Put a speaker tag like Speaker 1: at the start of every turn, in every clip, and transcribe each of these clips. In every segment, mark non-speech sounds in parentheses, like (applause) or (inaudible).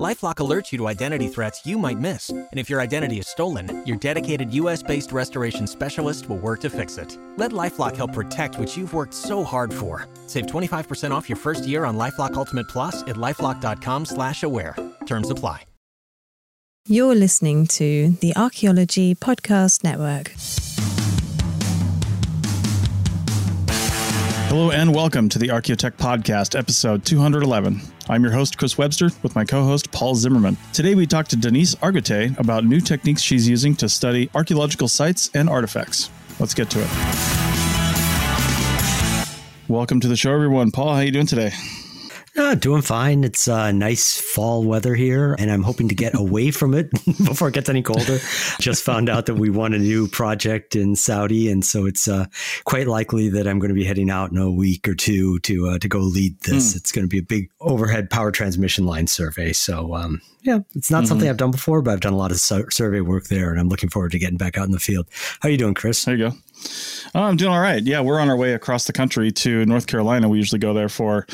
Speaker 1: LifeLock alerts you to identity threats you might miss, and if your identity is stolen, your dedicated U.S.-based restoration specialist will work to fix it. Let LifeLock help protect what you've worked so hard for. Save 25% off your first year on LifeLock Ultimate Plus at lifeLock.com/slash-aware. Terms apply.
Speaker 2: You're listening to the Archaeology Podcast Network.
Speaker 3: Hello and welcome to the Archaeotech Podcast, episode 211. I'm your host, Chris Webster, with my co host, Paul Zimmerman. Today we talk to Denisse Argote about new techniques she's using to study archaeological sites and artifacts. Let's get to it. Welcome to the show, everyone. Paul, how are you doing today?
Speaker 4: Uh, doing fine. It's uh, nice fall weather here, and I'm hoping to get away from it (laughs) before it gets any colder. Just found out that we won a new project in Saudi, and so it's uh, quite likely that I'm going to be heading out in a week or two to uh, to go lead this. Mm. It's going to be a big overhead power transmission line survey. So um, yeah, it's not mm-hmm. something I've done before, but I've done a lot of su- survey work there, and I'm looking forward to getting back out in the field. How are you doing, Chris?
Speaker 3: There you go. Oh, I'm doing all right. Yeah, we're on our way across the country to North Carolina. We usually go there for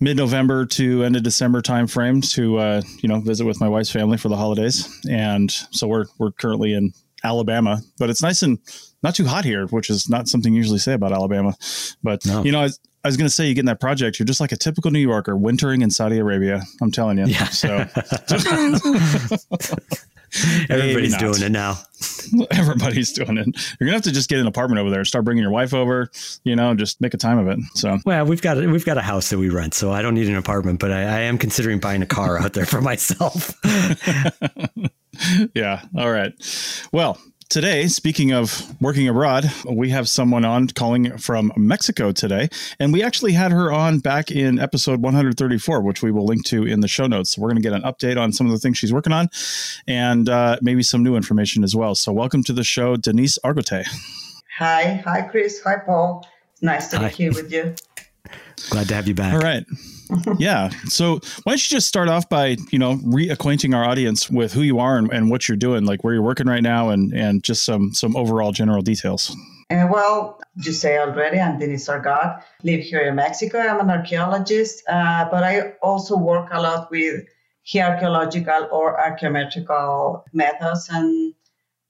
Speaker 3: mid-November to end of December timeframe to uh, you know visit with my wife's family for the holidays, and so we're we're currently in Alabama, but it's nice and not too hot here, which is not something you usually say about Alabama. But no. you know, I, I was going to say, you get in that project, you're just like a typical New Yorker wintering in Saudi Arabia. I'm telling you. Yeah. So (laughs) (laughs) (laughs)
Speaker 4: everybody's doing it now. (laughs)
Speaker 3: Everybody's doing it. You're gonna have to just get an apartment over there. Start bringing your wife over. You know, just make a time of it. So
Speaker 4: well, we've got we've got a house that we rent, so I don't need an apartment. But I, I am considering buying a car out there for myself. (laughs)
Speaker 3: yeah. All right. Well, Today, speaking of working abroad, we have someone on calling from Mexico today. And we actually had her on back in episode 134, which we will link to in the show notes. So we're going to get an update on some of the things she's working on and uh, maybe some new information as well. So, welcome to the show, Denisse Argote.
Speaker 5: Hi. Hi, Chris. Hi, Paul. Nice to Hi. be here with you.
Speaker 4: Glad to have you back.
Speaker 3: All right. Yeah. So why don't you just start off by, you know, reacquainting our audience with who you are and, and what you're doing, like where you're working right now and, and just some, some overall general details.
Speaker 5: Uh, well, you say already, I'm Denisse Argote, live here in Mexico. I'm an archaeologist, uh, but I also work a lot with archaeological or archaeometrical methods and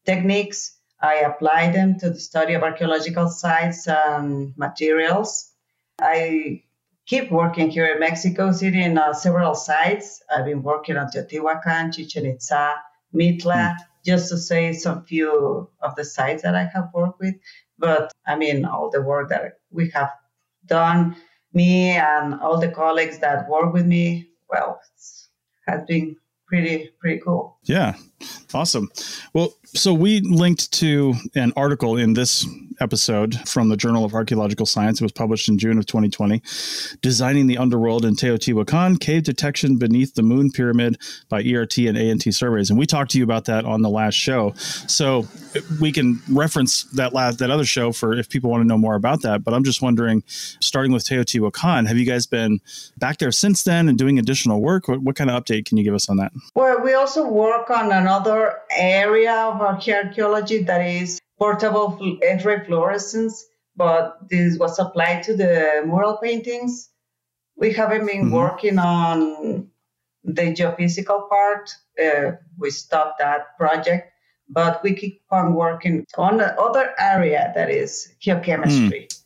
Speaker 5: techniques. I apply them to the study of archaeological sites and materials. I keep working here in Mexico City in uh, several sites. I've been working on Teotihuacan, Chichen Itza, Mitla, mm. just to say some few of the sites that I have worked with. But I mean, all the work that we have done, me and all the colleagues that work with me, well, it has been pretty pretty cool.
Speaker 3: Yeah, awesome. Well, so we linked to an article in this episode from the Journal of Archaeological Science. It was published in June of 2020. Designing the Underworld in Teotihuacan, Cave Detection Beneath the Moon Pyramid by ERT and ANT Surveys. And we talked to you about that on the last show. So we can reference that last that other show for if people want to know more about that. But I'm just wondering, starting with Teotihuacan, have you guys been back there since then and doing additional work? What, what kind of update can you give us on that?
Speaker 5: Well, we also work on another area of archaeology that is portable X-ray fluorescence, but this was applied to the mural paintings. We haven't been mm-hmm. working on the geophysical part. Uh, we stopped that project, but we keep on working on the other area that is geochemistry. Mm.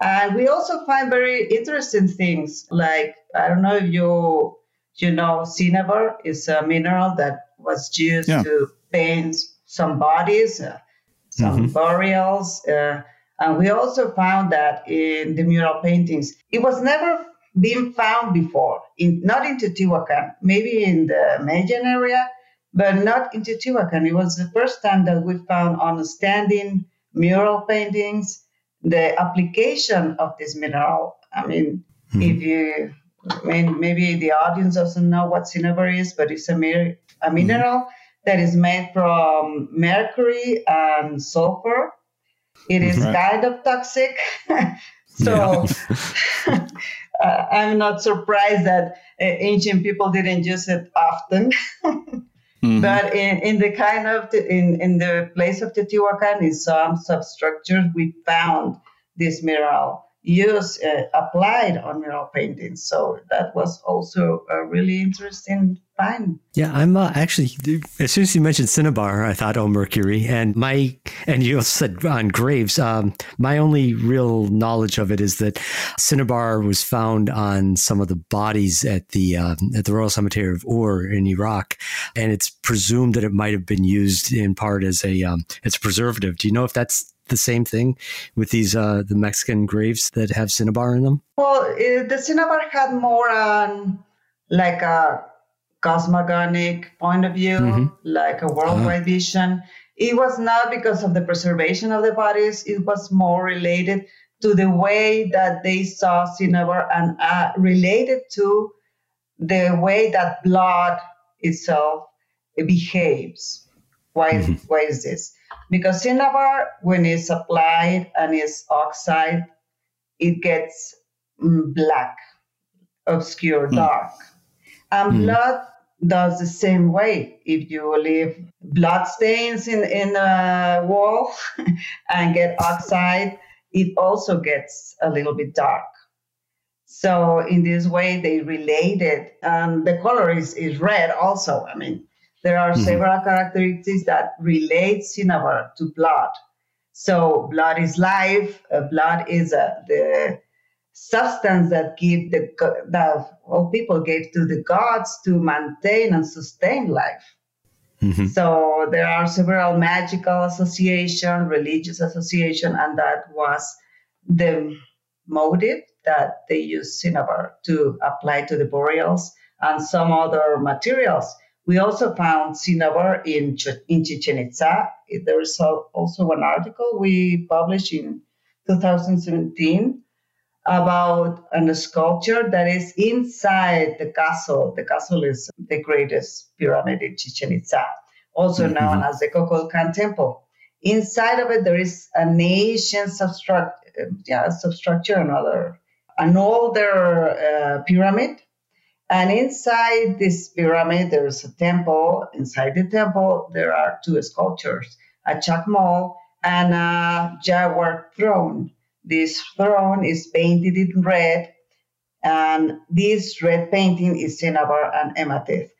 Speaker 5: And we also find very interesting things like I don't know if you you know cinnabar is a mineral that was used yeah. to paint some bodies. Uh, some mm-hmm. burials. Uh, and we also found that in the mural paintings, it was never been found before, in, not in Teotihuacan, maybe in the Mayan area, but not in Teotihuacan. It was the first time that we found on standing mural paintings the application of this mineral. I mean, mm-hmm. if you, maybe the audience doesn't know what cinnabar is, but it's a, mir- a mm-hmm. mineral. Mm-hmm that is made from mercury and sulfur. It is right. kind of toxic. (laughs) so (laughs) uh, I'm not surprised that uh, ancient people didn't use it often. mm-hmm. But in, in the kind of the, in in the place of Teotihuacan, in some substructures, we found this mineral used uh, applied on mural paintings. So that was also a really interesting find.
Speaker 4: Yeah, I'm uh, actually as soon as you mentioned cinnabar, I thought oh mercury, and my and you said on graves. Um, my only real knowledge of it is that cinnabar was found on some of the bodies at the uh, at the Royal Cemetery of Ur in Iraq, and it's presumed that it might have been used in part as a um, as a preservative. Do you know if that's the same thing with these uh, the Mexican graves that have cinnabar in them?
Speaker 5: Well, uh, the cinnabar had more on like a cosmogonic point of view, mm-hmm. like a worldwide uh-huh. vision. It was not because of the preservation of the bodies; it was more related to the way that they saw cinnabar and uh, related to the way that blood itself behaves. Why? Mm-hmm. Why is this? Because cinnabar, when it's applied and it's oxide, it gets mm, black, obscure, mm. dark. And mm. blood does the same way. If you leave blood stains in, in a wall (laughs) and get oxide, it also gets a little bit dark. So in this way, they related. Um, the color is, is red also. I mean, there are mm-hmm. several characteristics that relate cinnabar to blood. So blood is life. Uh, blood is uh, the substance that give the that all people gave to the gods to maintain and sustain life. Mm-hmm. So there are several magical association, religious association, and that was the motive that they used cinnabar to apply to the burials and some other materials. We also found cinnabar in, in Chichen Itza. There is also an article we published in 2017 about a sculpture that is inside the castle. The castle is the greatest pyramid in Chichen Itza, also mm-hmm. known as the Kukulkan Temple. Inside of it, there is an ancient substruct, yeah, substructure, another, an older uh, pyramid and inside this pyramid, there's a temple. Inside the temple, there are two sculptures a chacmol and a jaguar throne. This throne is painted in red, and this red painting is cinnabar and hematite.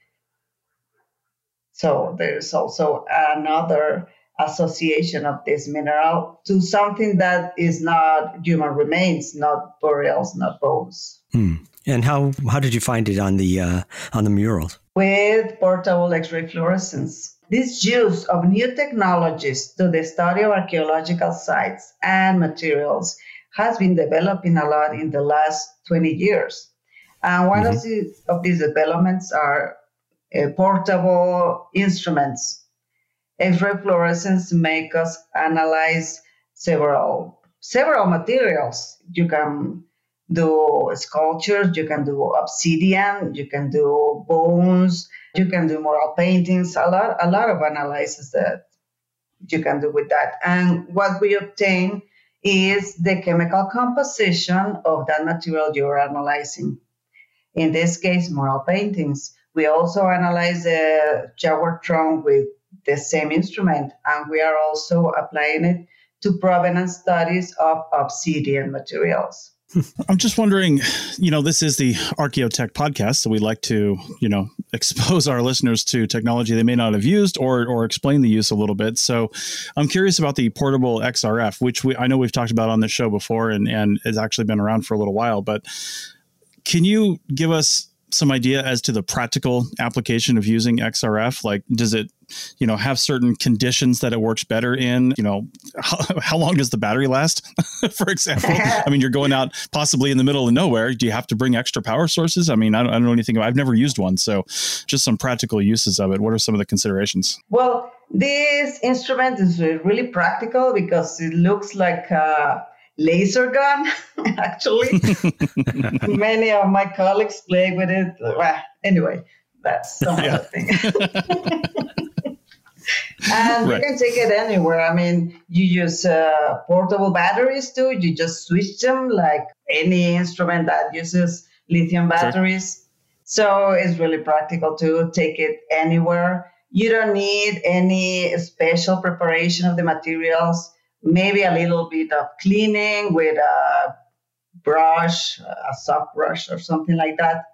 Speaker 5: So there's also another association of this mineral to something that is not human remains, not burials, not bones.
Speaker 4: Hmm. And how how did you find it on the uh, on the murals?
Speaker 5: With portable X-ray fluorescence. This use of new technologies to the study of archaeological sites and materials has been developing a lot in the last 20 years. And one mm-hmm. of, the, of these developments are uh, portable instruments. X-ray fluorescence make us analyze several several materials. You can do sculptures, you can do obsidian, you can do bones, you can do mural paintings, a lot, a lot of analysis that you can do with that. And what we obtain is the chemical composition of that material you're analyzing. In this case, mural paintings. We also analyze the jaguar trunk with the same instrument, and we are also applying it to provenance studies of obsidian materials.
Speaker 3: I'm just wondering, you know, this is the Archaeotech podcast, so we like to, you know, (laughs) expose our listeners to technology they may not have used or or explain the use a little bit. So, I'm curious about the portable XRF, which we I know we've talked about on this show before and and has actually been around for a little while, but can you give us some idea as to the practical application of using XRF? Like, does it, you know, have certain conditions that it works better in? You know, how, (laughs) how long does the battery last, (laughs) for example? I mean, you're going out possibly in the middle of nowhere. Do you have to bring extra power sources? I mean, I don't, I don't know anything. About, I've never used one, so just some practical uses of it. What are some of the considerations?
Speaker 5: Well, this instrument is really practical because it looks like. a laser gun, (laughs) actually. (laughs) Many of my colleagues play with it. Well, anyway, that's (laughs) some yeah. other thing. and right. you can take it anywhere. I mean, you use uh, portable batteries too. You just switch them like any instrument that uses lithium batteries. Sure. So it's really practical to take it anywhere. You don't need any special preparation of the materials, maybe a little bit of cleaning with a brush, a soft brush, or something like that.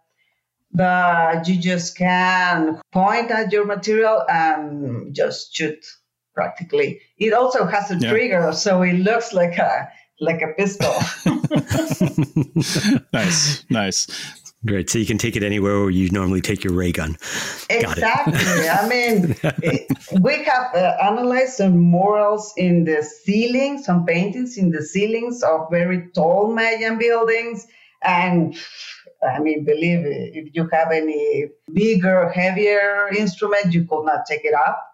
Speaker 5: But you just can point at your material and just shoot practically. It also has a yeah. trigger, so it looks like a like a pistol. (laughs) (laughs)
Speaker 3: nice, nice.
Speaker 4: Great. So you can take it anywhere where you normally take your ray gun.
Speaker 5: Exactly. I mean, (laughs) we have uh, analyzed some murals in the ceiling, some paintings in the ceilings of very tall Mayan buildings. And I mean, believe it, if you have any bigger, heavier instrument, you could not take it up.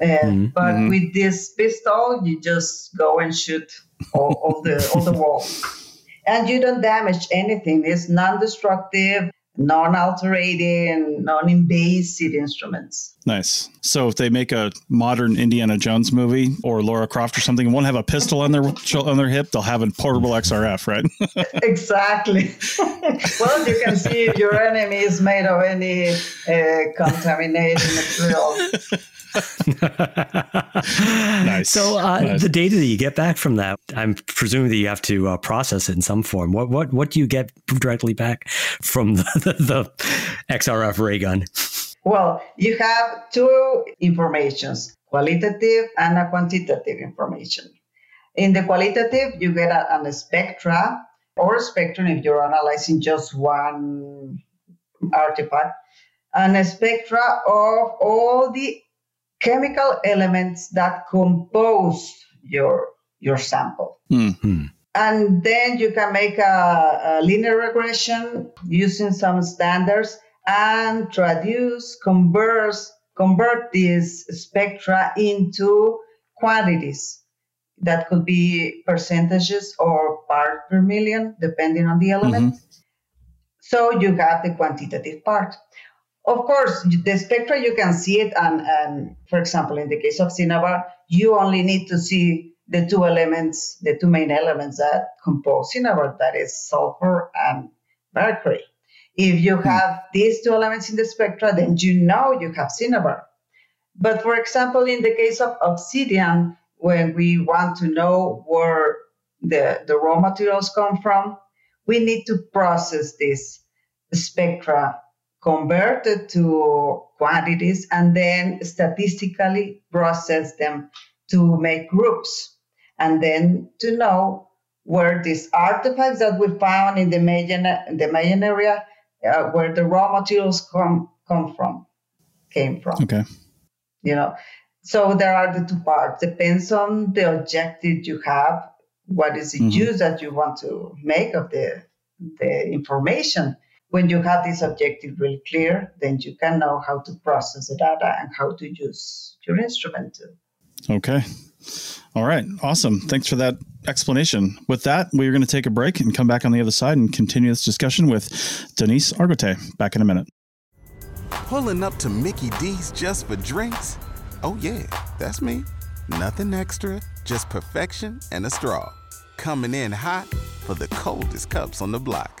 Speaker 5: Uh, mm-hmm. But mm-hmm. with this pistol, you just go and shoot all, all the all the wall and you don't damage anything. It's non-destructive, non-alterating, non-invasive instruments.
Speaker 3: Nice. So if they make a modern Indiana Jones movie or Lara Croft or something, and won't have a pistol on their on their hip, they'll have a portable XRF, right? (laughs)
Speaker 5: exactly. (laughs) well, you can see if your enemy is made of any uh, contaminated material. (laughs) (laughs) (laughs)
Speaker 4: nice. So uh, nice. the data that you get back from that, I'm presuming that you have to uh, process it in some form. What what what do you get directly back from (laughs) the, the, the XRF ray gun?
Speaker 5: Well, you have two informations, qualitative and a quantitative information. In the qualitative, you get a, a spectra or a spectrum if you're analyzing just one artifact, and a spectra of all the chemical elements that compose your your sample. Mm-hmm. And then you can make a, a, linear regression using some standards and traduce, convert, convert these spectra into quantities that could be percentages or part per million, depending on the element. Mm-hmm. So you have the quantitative part. Of course, the spectra, you can see it. And, and for example, in the case of cinnabar, you only need to see the two elements, the two main elements that compose cinnabar, that is sulfur and mercury. If you hmm. have these two elements in the spectra, then you know you have cinnabar. But for example, in the case of obsidian, when we want to know where the, the raw materials come from, we need to process this spectra converted to quantities and then statistically process them to make groups and then to know where these artifacts that we found in the Mayan, the Mayan area, uh, where the raw materials come come from, came from.
Speaker 3: Okay.
Speaker 5: You know, so there are the two parts. Depends on the objective you have. What is the mm-hmm. use that you want to make of the the information? When you have this objective really clear, then you can know how to process the data and how to use your instrument too.
Speaker 3: Okay. All right. Awesome. Thanks for that explanation. With that, we're going to take a break and come back on the other side and continue this discussion with Denisse Argote. Back in a minute.
Speaker 6: Pulling up to Mickey D's just for drinks? Oh, yeah, that's me. Nothing extra, just perfection and a straw. Coming in hot for the coldest cups on the block.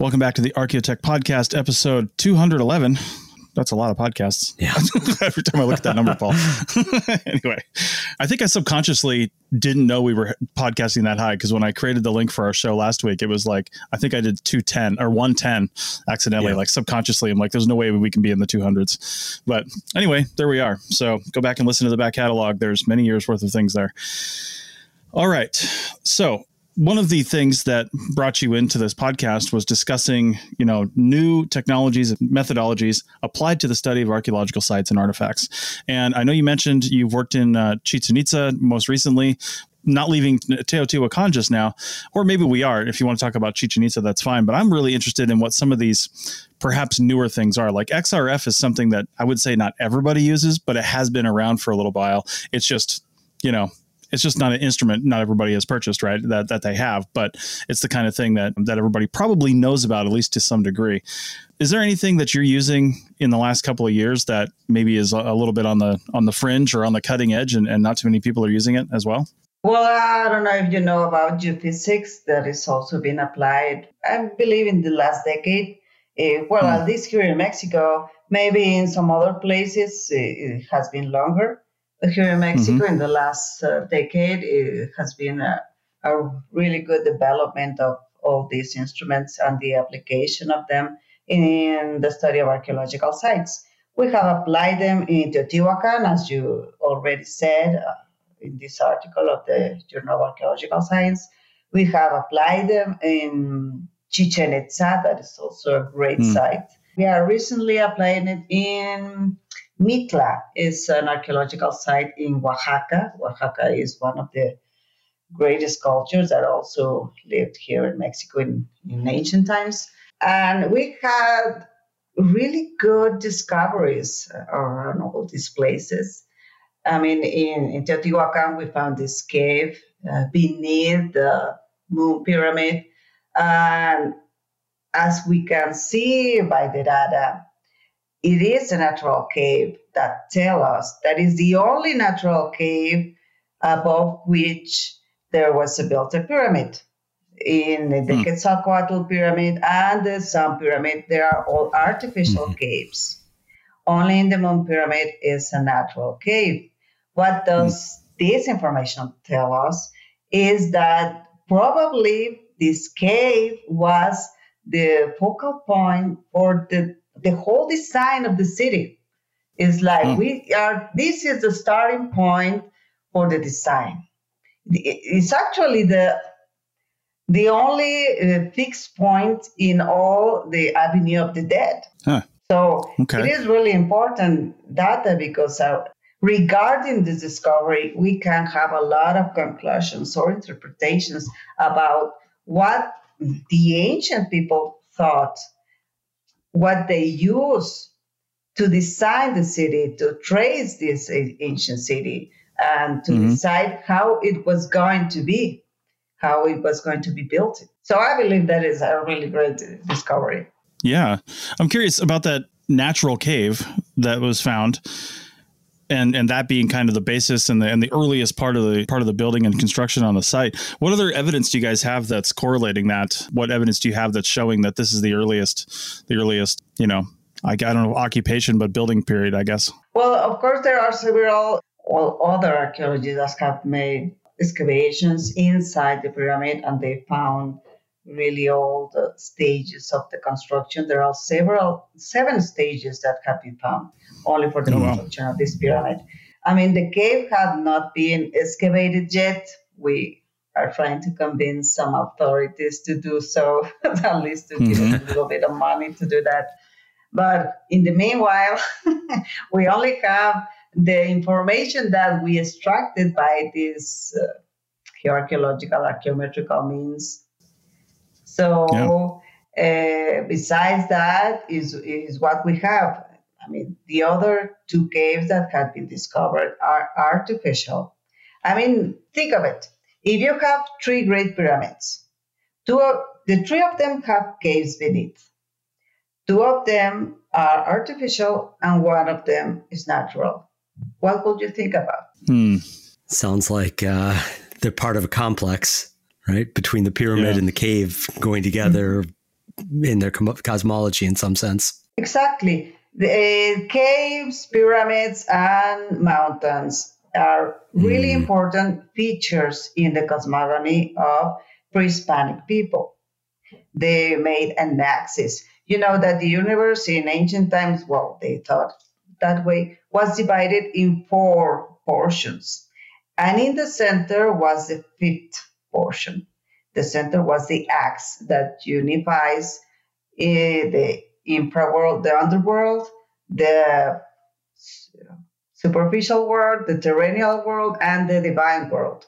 Speaker 3: Welcome back to the Archaeotech Podcast, episode 211. That's a lot of podcasts.
Speaker 4: Yeah. (laughs)
Speaker 3: Every time I look at that number, Paul. (laughs) anyway, I think I subconsciously didn't know we were podcasting that high because when I created the link for our show last week, it was like, I think I did 210 or 110 accidentally.
Speaker 4: Yeah.
Speaker 3: Like subconsciously, I'm like, there's no way we can be in the 200s. But anyway, there we are. So go back and listen to the back catalog. There's many years worth of things there. All right. So one of the things that brought you into this podcast was discussing, you know, new technologies and methodologies applied to the study of archaeological sites and artifacts. And I know you mentioned you've worked in uh, Chichen Itza most recently. Not leaving Teotihuacan just now, or maybe we are. If you want to talk about Chichen Itza, that's fine. But I'm really interested in what some of these perhaps newer things are. Like XRF is something that I would say not everybody uses, but it has been around for a little while. It's just, you know, it's just not an instrument not everybody has purchased right that, that they have but it's the kind of thing that that everybody probably knows about at least to some degree is there anything that you're using in the last couple of years that maybe is a, little bit on the on the fringe or on the cutting edge and, and not too many people are using it as well
Speaker 5: Well, I don't know if you know about geophysics that is also being applied, I believe, in the last decade. Uh, well, at least here in Mexico, maybe in some other places it has been longer. Here in Mexico, in the last uh, decade, it has been a, a really good development of all these instruments and the application of them in the study of archaeological sites. We have applied them in Teotihuacan, as you already said uh, in this article of the Journal of Archaeological Science. We have applied them in Chichen Itza, that is also a great site. We are recently applying it in Mitla, is an archaeological site in Oaxaca. Oaxaca is one of the greatest cultures that also lived here in Mexico in, in ancient times. And we had really good discoveries around all these places. I mean, in, in Teotihuacan, we found this cave uh, beneath the moon pyramid. And as we can see by the data, it is a natural cave that tell us that is the only natural cave above which there was a built a pyramid. In the
Speaker 3: Hmm.
Speaker 5: Quetzalcoatl pyramid and the Sun pyramid, they are all artificial caves. Only in the Moon pyramid is a natural cave. What does this information tell us is that probably this cave was the focal point for the, the whole design of the city. is like
Speaker 3: Hmm.
Speaker 5: we are, this is the starting point for the design. It's actually the the only uh, fixed point in all the Avenue of the Dead.
Speaker 3: Huh.
Speaker 5: So
Speaker 3: Okay.
Speaker 5: it is really important data because uh, regarding this discovery, we can have a lot of conclusions or interpretations about what the ancient people thought, what they use to design the city, to trace this ancient city, and to
Speaker 3: Mhm.
Speaker 5: decide how it was going to be, how it was going to be built. So I believe that is a really great discovery.
Speaker 3: Yeah. I'm curious about that natural cave that was found and and that being kind of the basis and the and the earliest part of the part of the building and construction on the site. What other evidence do you guys have that's correlating that? What evidence do you have that's showing that this is the earliest the earliest, you know, I, I don't know occupation but building period, I guess.
Speaker 5: Well, of course, there are several well, other archaeologists that have made excavations inside the pyramid and they found really all the stages of the construction. There are several, seven stages that have been found only for the
Speaker 3: Oh, wow.
Speaker 5: construction of this pyramid. I mean, the cave had not been excavated yet. We are trying to convince some authorities to do so, (laughs) at least to give us a little bit of money to do that. But in the meanwhile, (laughs) we only have the information that we extracted by these uh, archaeological, archaeometrical means. So, uh, besides that, is is what we have. I mean, the other two caves that have been discovered are artificial. I mean, think of it. If you have three great pyramids, two of, the three of them have caves beneath. Two of them are artificial and one of them is natural. What would you think about?
Speaker 3: Hmm.
Speaker 4: Sounds like uh, they're part of a complex, right? Between the pyramid
Speaker 3: Yeah.
Speaker 4: and the cave going together in their com- cosmology in some sense.
Speaker 5: Exactly. The uh, caves, pyramids, and mountains are really
Speaker 4: Mm.
Speaker 5: important features in the cosmogony of pre-Hispanic people. They made an axis. You know that the universe in ancient times, well, they thought that way, was divided in four portions. And in the center was the fifth portion. The center was the axe that unifies eh, the infraworld, the underworld, the superficial world, the terrestrial world, and the divine world.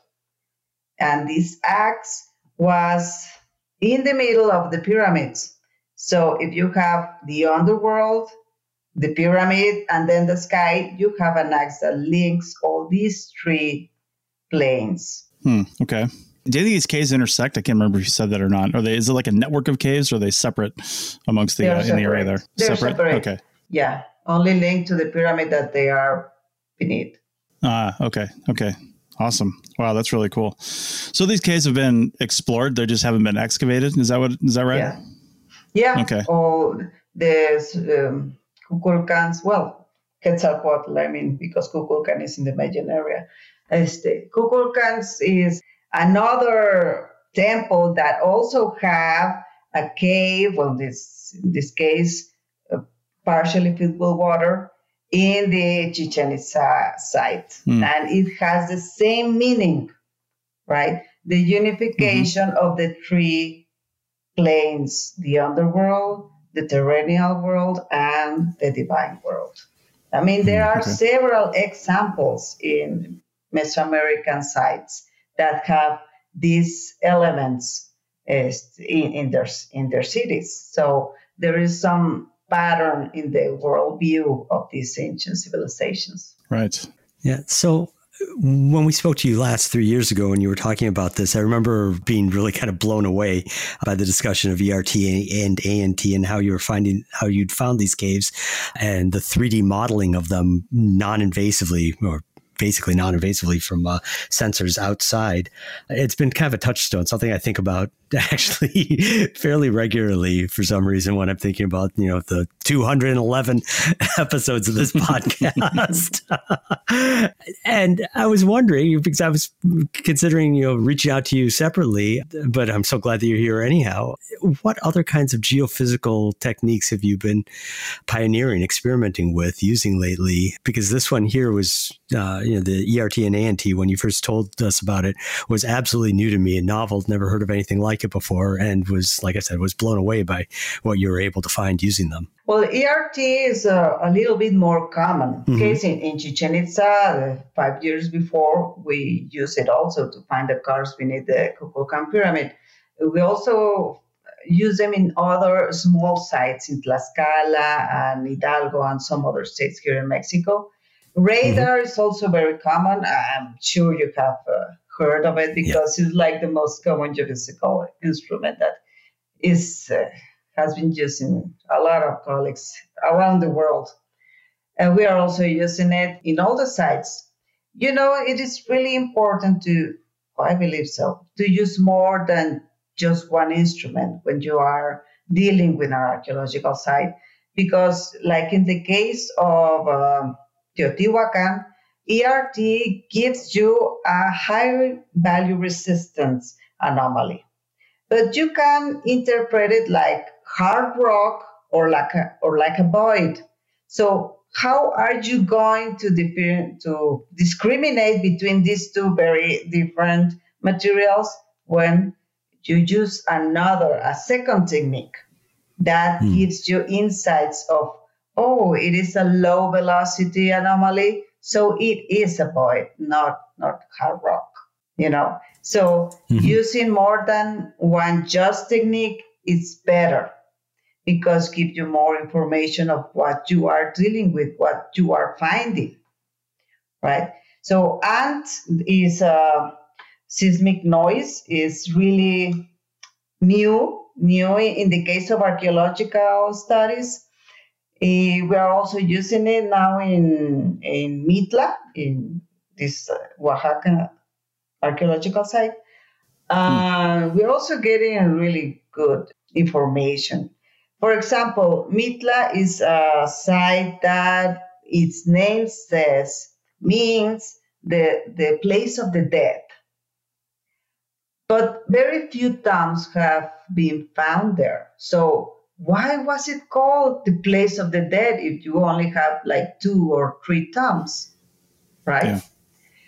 Speaker 5: And this axe was in the middle of the pyramids. So if you have the underworld, the pyramid, and then the sky, you have an axe that links all these three planes.
Speaker 3: Hmm. Okay. Do any of these caves intersect? I can't remember if you said that or not. Are they? Is it like a network of caves? Or are they separate amongst the uh, in the area there?
Speaker 5: separate. They're separate.
Speaker 3: Okay.
Speaker 5: Yeah, only linked to the pyramid that they are beneath.
Speaker 3: Ah. okay. Okay. Awesome. Wow, that's really cool. So these caves have been explored. They just haven't been excavated. Is that what? Is that right?
Speaker 5: Yeah. Yeah.
Speaker 3: Okay.
Speaker 5: All the um, Kukulkans, well, Quetzalcoatl, I mean, because Kukulkan is in the Mayan area. Este, Kukulkans is another temple that also have a cave, well, this, in this case, uh, partially filled with water in the Chichen Itza site.
Speaker 3: Hmm.
Speaker 5: And it has the same meaning, right? The unification of the three planes the underworld, the terrestrial world, and the divine world. I mean, there are
Speaker 3: okay.
Speaker 5: several examples in Mesoamerican sites that have these elements eh, in, in their in their cities. So there is some pattern in the worldview of these ancient civilizations.
Speaker 3: Right.
Speaker 4: Yeah. So when we spoke to you last three years ago and you were talking about this, I remember being really kind of blown away by the discussion of ERT and ANT and how you were finding how you'd found these caves and the 3D modeling of them non-invasively or basically non-invasively from uh, sensors outside. It's been kind of a touchstone, something I think about (laughs) actually fairly regularly for some reason when I'm thinking about you know the 211 (laughs) episodes of this (laughs) podcast. and I was wondering because I was considering you know reaching out to you separately, but I'm so glad that you're here anyhow. What other kinds of geophysical techniques have you been pioneering, experimenting with, using lately? Because this one here was, uh, you know, the ERT and ANT when you first told us about it was absolutely new to me and novel. Never heard of anything like it before, and was, like I said, was blown away by what you were able to find using them.
Speaker 5: Well, ERT is a, a little bit more common.
Speaker 4: Mhm.
Speaker 5: Case in, in Chichen Itza, five years before, we used it also to find the cars beneath the Kukulkan pyramid. We also use them in other small sites in Tlaxcala and Hidalgo and some other states here in Mexico. Radar is also very common. I'm sure you have uh, heard of it because it's like the most common geophysical instrument that is uh, has been used in a lot of colleagues around the world. And we are also using it in all the sites. You know, it is really important to, I believe so, to use more than just one instrument when you are dealing with an archaeological site. Because, like in the case of um, Teotihuacan, ERT gives you a high value resistance anomaly but you can interpret it like hard rock or like a, or like a void. So how are you going to differ, to discriminate between these two very different materials when you use another a second technique that
Speaker 4: Hmm.
Speaker 5: gives you insights of oh it is a low velocity anomaly so it is a void not not hard rock you know so
Speaker 4: Mhm.
Speaker 5: using more than one just technique is better because give you more information of what you are dealing with, what you are finding, right? So ANT is a seismic noise is really new, new in the case of archaeological studies. Eh, we are also using it now in, in Mitla, in this uh, Oaxaca archaeological site. Uh, We're also getting really good information. For example, Mitla is a site that its name says means the, the place of the dead. But very few tombs have been found there. So why was it called the place of the dead if you only have like two or three tombs? Right?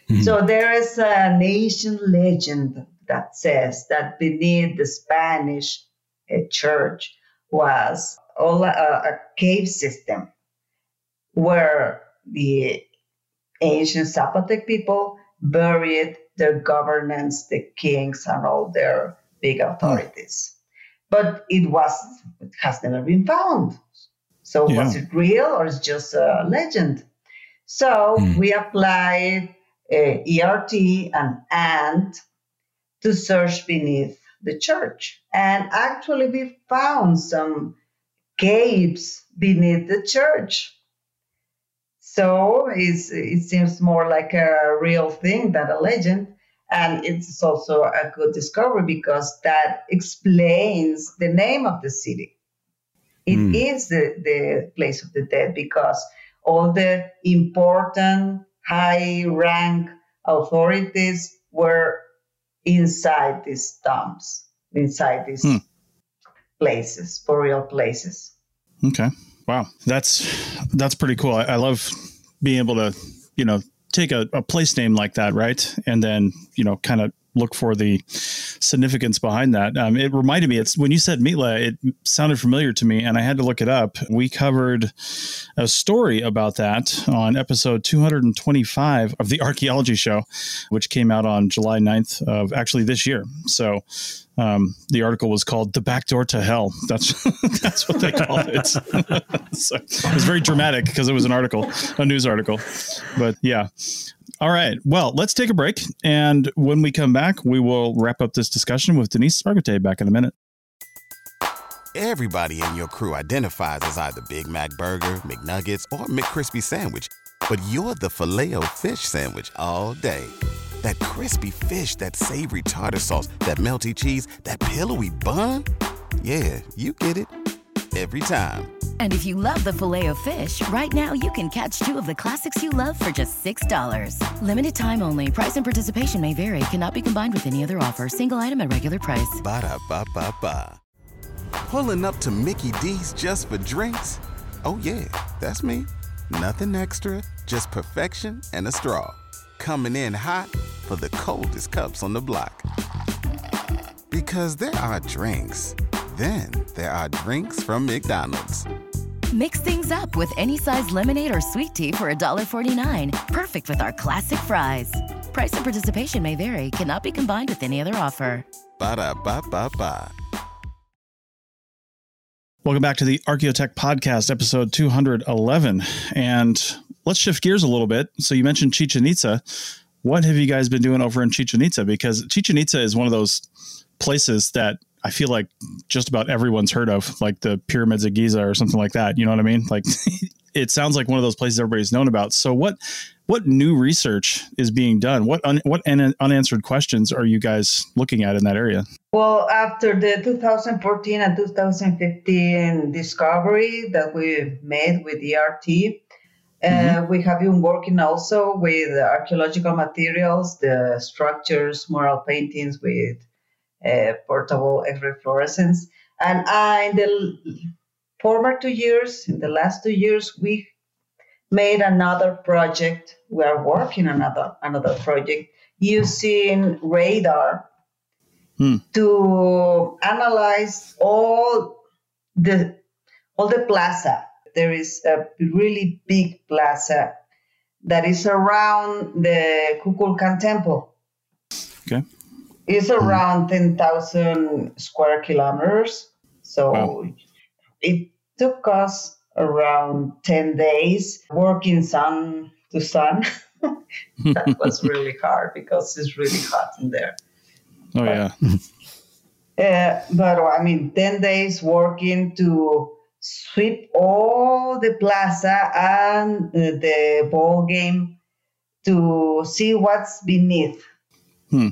Speaker 3: Yeah.
Speaker 5: So there is an ancient legend that says that beneath the Spanish uh, church was all a, a cave system where the ancient Zapotec people buried their governance, the kings, and all their big authorities. But it was it has never been found. So was it real or is just a legend? So we applied uh, ERT and ANT to search beneath the church. And actually, we found some caves beneath the church. So it's, it seems more like a real thing than a legend. And it's also a good discovery because that explains the name of the city. It is the, the place of the dead because all the important high rank authorities were inside these tombs, inside these
Speaker 3: Hmm.
Speaker 5: places, burial places.
Speaker 3: Okay. Wow. That's that's pretty cool. I, I love being able to, you know, take a, a place name like that, right? And then, you know, kind of look for the significance behind that. Um, it reminded me, it's when you said Mitla, it sounded familiar to me, and I had to look it up. We covered a story about that on episode 225 of the Archaeology Show, which came out on July 9th of actually this year. So um, the article was called "The Back Door to Hell." That's (laughs) that's what they called it. (laughs) so it was very dramatic because it was an article, a news article. But yeah. All right. Well, let's take a break, and when we come back, we will wrap up this discussion with Denisse Argote back in a minute.
Speaker 6: Everybody in your crew identifies as either Big Mac Burger, McNuggets, or McCrispy Sandwich. But you're the filet fish Sandwich all day. That crispy fish, that savory tartar sauce, that melty cheese, that pillowy bun. Yeah, you get it. Every time.
Speaker 7: And if you love the filet of fish, right now you can catch two of the classics you love for just $6. Limited time only. Price and participation may vary. Cannot be combined with any other offer. Single item at regular price.
Speaker 6: Ba-da-ba-ba-ba. Pulling up to Mickey D's just for drinks? Oh, yeah, that's me. Nothing extra, just perfection and a straw. Coming in hot for the coldest cups on the block. Because there are drinks, then there are drinks from McDonald's.
Speaker 7: Mix things up with any size lemonade or sweet tea for $1.49. Perfect with our classic fries. Price and participation may vary. Cannot be combined with any other offer.
Speaker 6: Ba-da-ba-ba-ba.
Speaker 3: Welcome back to the Archaeotech Podcast, episode 211. And let's shift gears a little bit. So, you mentioned Chichen Itza. What have you guys been doing over in Chichen Itza? Because Chichen Itza is one of those places that I feel like just about everyone's heard of, like the pyramids of Giza or something like that. You know what I mean? Like, (laughs) it sounds like one of those places everybody's known about. So, what what new research is being done? What un, what un, unanswered questions are you guys looking at in that area?
Speaker 5: Well, after the 2014 and 2015 discovery that we made with ERT, uh, we have been working also with archaeological materials, the structures, mural paintings with uh, portable X-ray fluorescence. And uh, in the former two years, in the last two years, we made another project. We are working on another another project using radar to analyze all the all the plaza. There is a really big plaza that is around the Kukulkan Temple.
Speaker 3: Okay.
Speaker 5: It's around 10,000 square kilometers. So
Speaker 3: Wow.
Speaker 5: it took us around 10 days working sun to sun. (laughs) that (laughs) was really hard because it's really hot in there.
Speaker 3: Oh, yeah.
Speaker 5: Uh, but I mean, 10 days working to sweep all the plaza and uh, the ball game to see what's beneath.
Speaker 3: Hmm.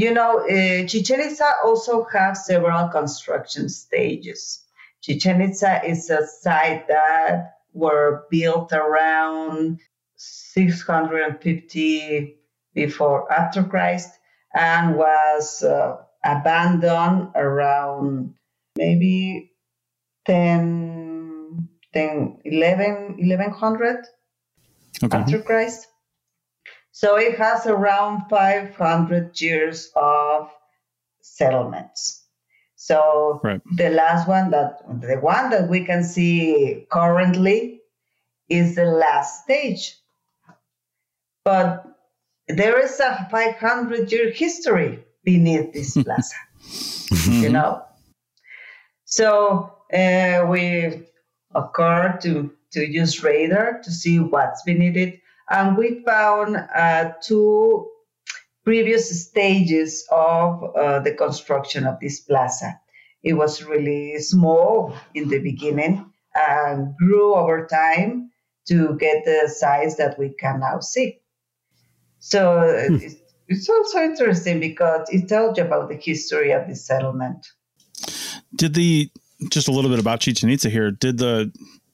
Speaker 5: You know, uh, Chichen Itza also has several construction stages. Chichen Itza is a site that were built around 650 before after Christ and was uh, abandoned around maybe 10, 10 11, 1100
Speaker 3: Okay.
Speaker 5: after Christ. So it has around 500 years of settlements. So
Speaker 3: Right.
Speaker 5: the last one that the one that we can see currently is the last stage. But there is a 500 year history beneath this (laughs) plaza, you know. So uh, we occurred to to use radar to see what's beneath it, and we found uh, two previous stages of uh, the construction of this plaza. It was really small in the beginning and grew over time to get the size that we can now see. So it's, it's also interesting because it tells you about the history of the settlement.
Speaker 3: Did the just a little bit about Chichen Itza here? Did the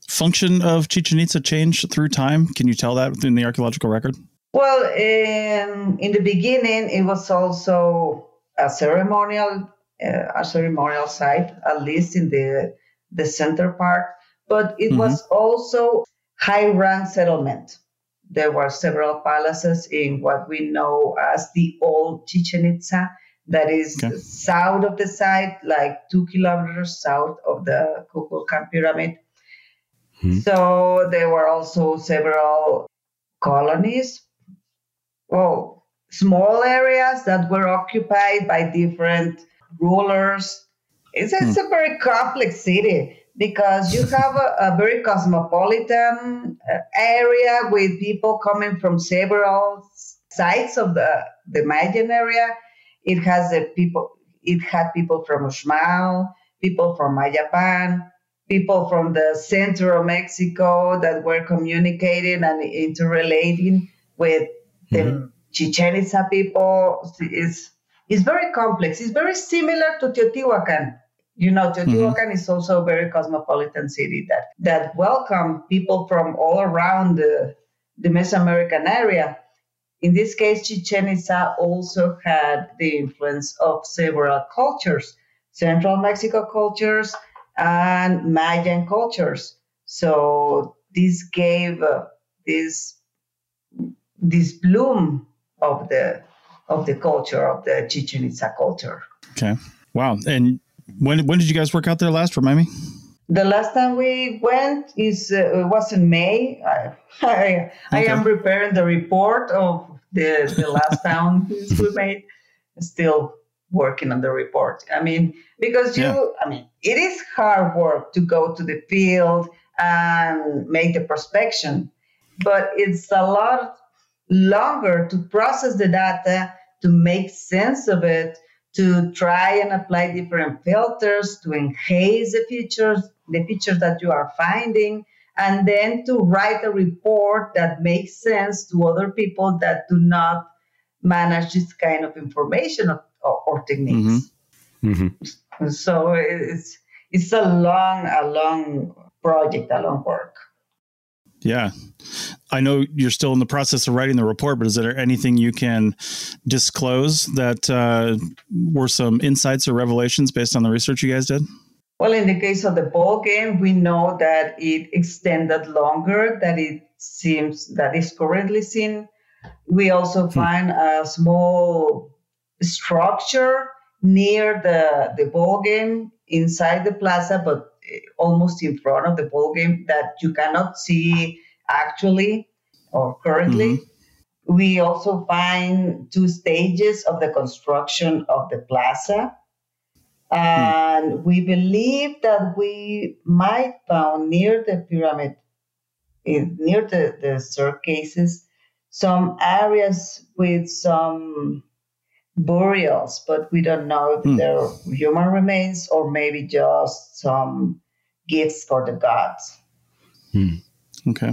Speaker 3: function of Chichen Itza change through time? Can you tell that within the archaeological record?
Speaker 5: Well, in, in the beginning, it was also a ceremonial, uh, a ceremonial site, at least in the the center part. But it
Speaker 3: Mhm.
Speaker 5: was also high rank settlement. There were several palaces in what we know as the old Chichen Itza, that is
Speaker 3: Okay.
Speaker 5: south of the site, like two kilometers south of the Kukulkan Pyramid.
Speaker 4: Hmm.
Speaker 5: So there were also several colonies, well, small areas that were occupied by different rulers. It's, it's a very complex city because you have a, a very cosmopolitan uh, area with people coming from several sites of the, the Mayan area. It has the people. It had people from Uxmal, people from Mayapan, people from the center of Mexico that were communicating and interrelating with the mm-hmm. Chichen Itza people. It's, it's very complex. It's very similar to Teotihuacan. You know, Teotihuacan mm-hmm. is also a very cosmopolitan city that, that welcome people from all around the, the Mesoamerican area. In this case, Chichen Itza also had the influence of several cultures, Central Mexico cultures and Mayan cultures. So this gave uh, this this bloom of the of the culture of the Chichen Itza culture.
Speaker 3: Okay. Wow. And when when did you guys work out there last? Remind me.
Speaker 5: The last time we went is uh, was in May. I, (laughs) I, I am preparing the report of the the last town (laughs) we made. Still working on the report. I mean, because you,
Speaker 3: Yeah.
Speaker 5: I mean, it is hard work to go to the field and make the prospection, but it's a lot longer to process the data, to make sense of it, to try and apply different filters to enhance the features, the features that you are finding, and then to write a report that makes sense to other people that do not manage this kind of information or, or, or techniques.
Speaker 4: hmm
Speaker 5: So it's it's a long, a long project, a long work.
Speaker 3: Yeah. I know you're still in the process of writing the report, but is there anything you can disclose that uh, were some insights or revelations based on the research you guys did?
Speaker 5: Well, in the case of the ball game, we know that it extended longer than it seems that is currently seen. We also find a small structure near the, the ball game inside the plaza, but eh, almost in front of the ball game that you cannot see actually or currently. We also find two stages of the construction of the plaza. And we believe that we might found near the pyramid, in, near the, the staircases, some areas with some burials, but we don't know if
Speaker 3: Hmm.
Speaker 5: they're human remains or maybe just some gifts for the gods.
Speaker 3: Okay.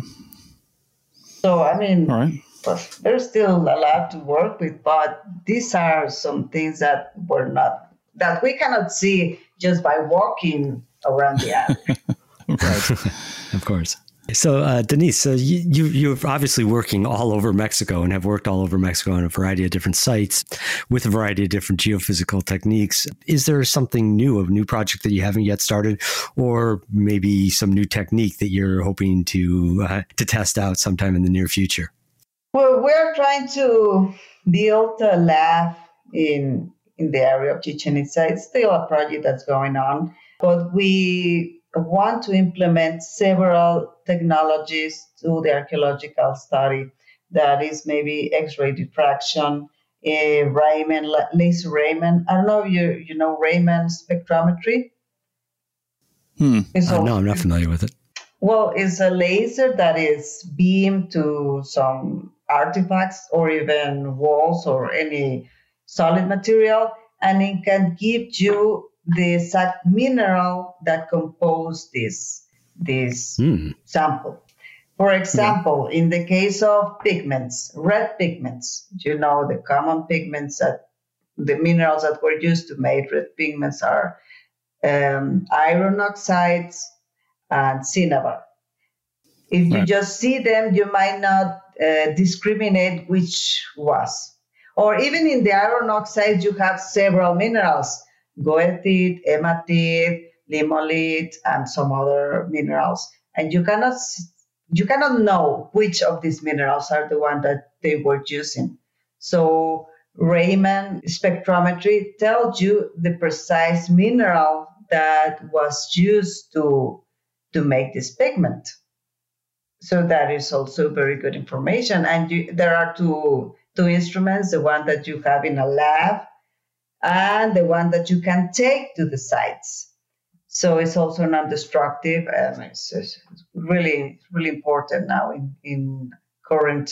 Speaker 5: So I mean,
Speaker 3: All right.
Speaker 5: but there's still a lot to work with. But these are some things that were not that we cannot see just by walking around the (laughs) app.
Speaker 3: right.
Speaker 4: of course. So, uh, Denisse, so you, you, are obviously working all over Mexico and have worked all over Mexico on a variety of different sites with a variety of different geophysical techniques. Is there something new, a new project that you haven't yet started, or maybe some new technique that you're hoping to uh, to test out sometime in the near future?
Speaker 5: Well, we're trying to build a lab in in the area of Chichen Itza. It's still a project that's going on, but we want to implement several technologies to the archaeological study. That is maybe X-ray diffraction, uh, Raman, laser Raman. I don't know if you you know Raman spectrometry.
Speaker 4: Hmm. Uh, no, I'm not familiar with it.
Speaker 5: Well, it's a laser that is beamed to some artifacts or even walls or any solid material, and it can give you the mineral that compose this this mm. sample. For example, yeah. in the case of pigments, red pigments, you know the common pigments that the minerals that were used to make red pigments are um, iron oxides and cinnabar. If you right. just see them, you might not uh, discriminate which was. Or even in the iron oxides, you have several minerals goethite, hematite, limonite, and some other minerals. And you cannot you cannot know which of these minerals are the one that they were using. So Raman spectrometry tells you the precise mineral that was used to to make this pigment. So that is also very good information. And you, there are two two instruments: the one that you have in a lab and the one that you can take to the sites. So it's also non-destructive, and it's, it's really, really important now in in current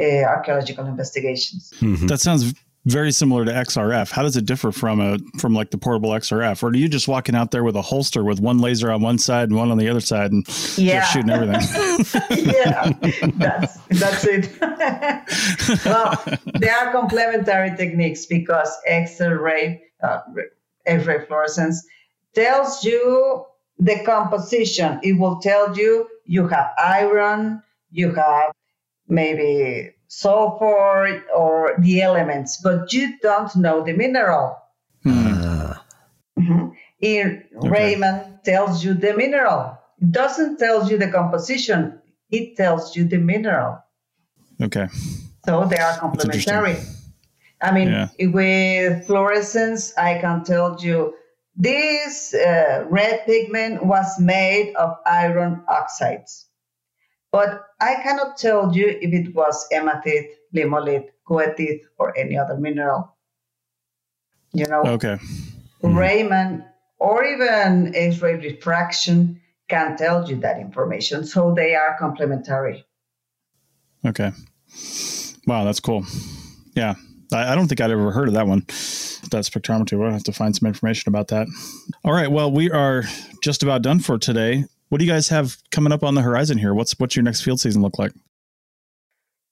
Speaker 5: uh, archaeological investigations.
Speaker 3: Mm-hmm. That sounds very similar to XRF. How does it differ from a from like the portable XRF? Or are you just walking out there with a holster with one laser on one side and one on the other side and yeah. just shooting everything? (laughs)
Speaker 5: yeah, that's that's it. (laughs) well, they are complementary techniques because X-ray, uh, X-ray fluorescence tells you the composition. It will tell you you have iron, you have maybe sulfur or the elements, but you don't know the mineral. Mm. Mm-hmm. Here, okay. Raman tells you the mineral. It doesn't tell you the composition. It tells you the mineral.
Speaker 3: Okay.
Speaker 5: So they are complementary. I mean, yeah. with fluorescence, I can tell you this uh, red pigment was made of iron oxides. But I cannot tell you if it was hematite, limonite, goethite, or any other mineral. You know?
Speaker 3: Okay.
Speaker 5: Mm-hmm. Or even X-ray diffraction can tell you that information. So they are complementary.
Speaker 3: Okay. Wow, that's cool. Yeah. I, I don't think I'd ever heard of that one. That spectrometry. We'll have to find some information about that. All right. Well, we are just about done for today. What do you guys have coming up on the horizon here? What's what's your next field season look like?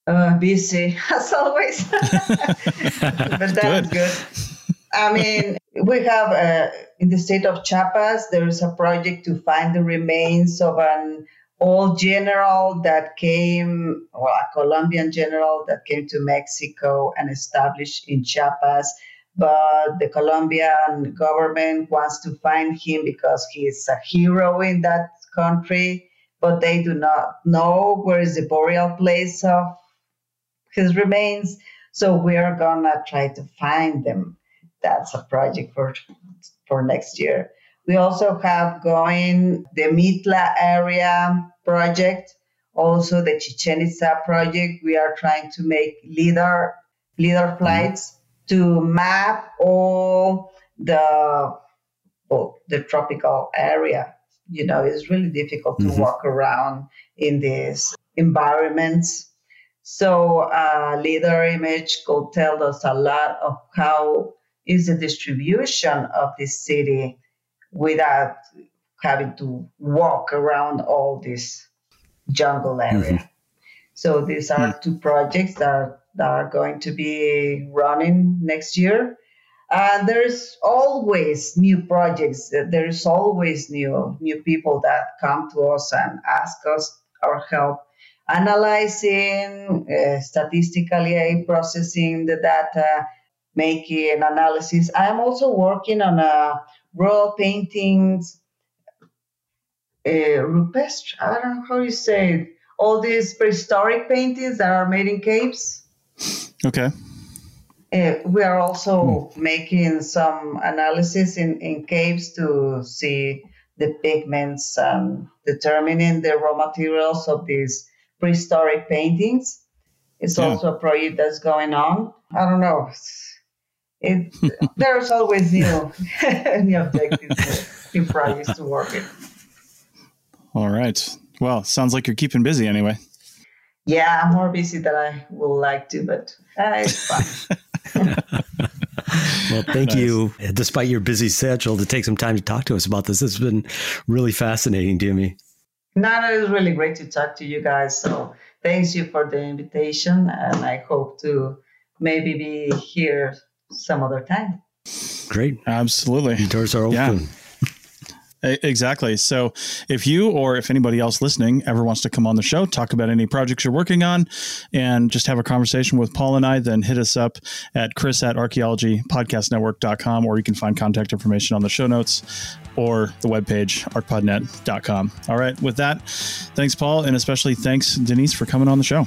Speaker 5: Uh, busy (laughs) as always, (laughs) but that's good. good. I mean, we have uh, in the state of Chiapas, there is a project to find the remains of an old general that came, well, a Colombian general that came to Mexico and established in Chiapas but the Colombian government wants to find him because he is a hero in that country, but they do not know where is the burial place of his remains. So we are gonna try to find them. That's a project for for next year. We also have going the Mitla area project, also the Chichen Itza project. We are trying to make LIDAR LIDAR mm-hmm. flights to map all the well, the tropical area you know, it's really difficult to mm-hmm. walk around in these environments. So, uh, LIDAR image could tell us a lot of how is the distribution of this city without having to walk around all this jungle area. Mm-hmm. So these are two projects that are, that are going to be running next year. And there's always new projects. There's always new new people that come to us and ask us our help analyzing, uh, statistically processing the data, making analysis. I'm also working on a rural paintings, uh, rupestre. I don't know how you say it. All these prehistoric paintings that are made in caves.
Speaker 3: Okay.
Speaker 5: Uh, we are also hmm. making some analysis in, in caves to see the pigments and determining the raw materials of these prehistoric paintings. It's yeah. also a project that's going on. I don't know. It, (laughs) there's always new (laughs) new objectives, new projects to work in.
Speaker 3: All right. Well, sounds like you're keeping busy anyway.
Speaker 5: Yeah, I'm more busy than I would like to, but uh, it's fun. (laughs)
Speaker 4: well, thank nice. you, despite your busy schedule, to take some time to talk to us about this. This has been really fascinating to me.
Speaker 5: No, no, it was really great to talk to you guys. So thanks you for the invitation, and I hope to maybe be here some other time.
Speaker 4: Great,
Speaker 3: absolutely.
Speaker 4: Doors are open. Yeah.
Speaker 3: Exactly. So, if you or if anybody else listening ever wants to come on the show, talk about any projects you're working on, and just have a conversation with Paul and I, then hit us up at chris at archaeologypodcastnetwork.com, or you can find contact information on the show notes or the webpage, archpodnet.com. All right. With that, thanks, Paul, and especially thanks, Denisse, for coming on the show.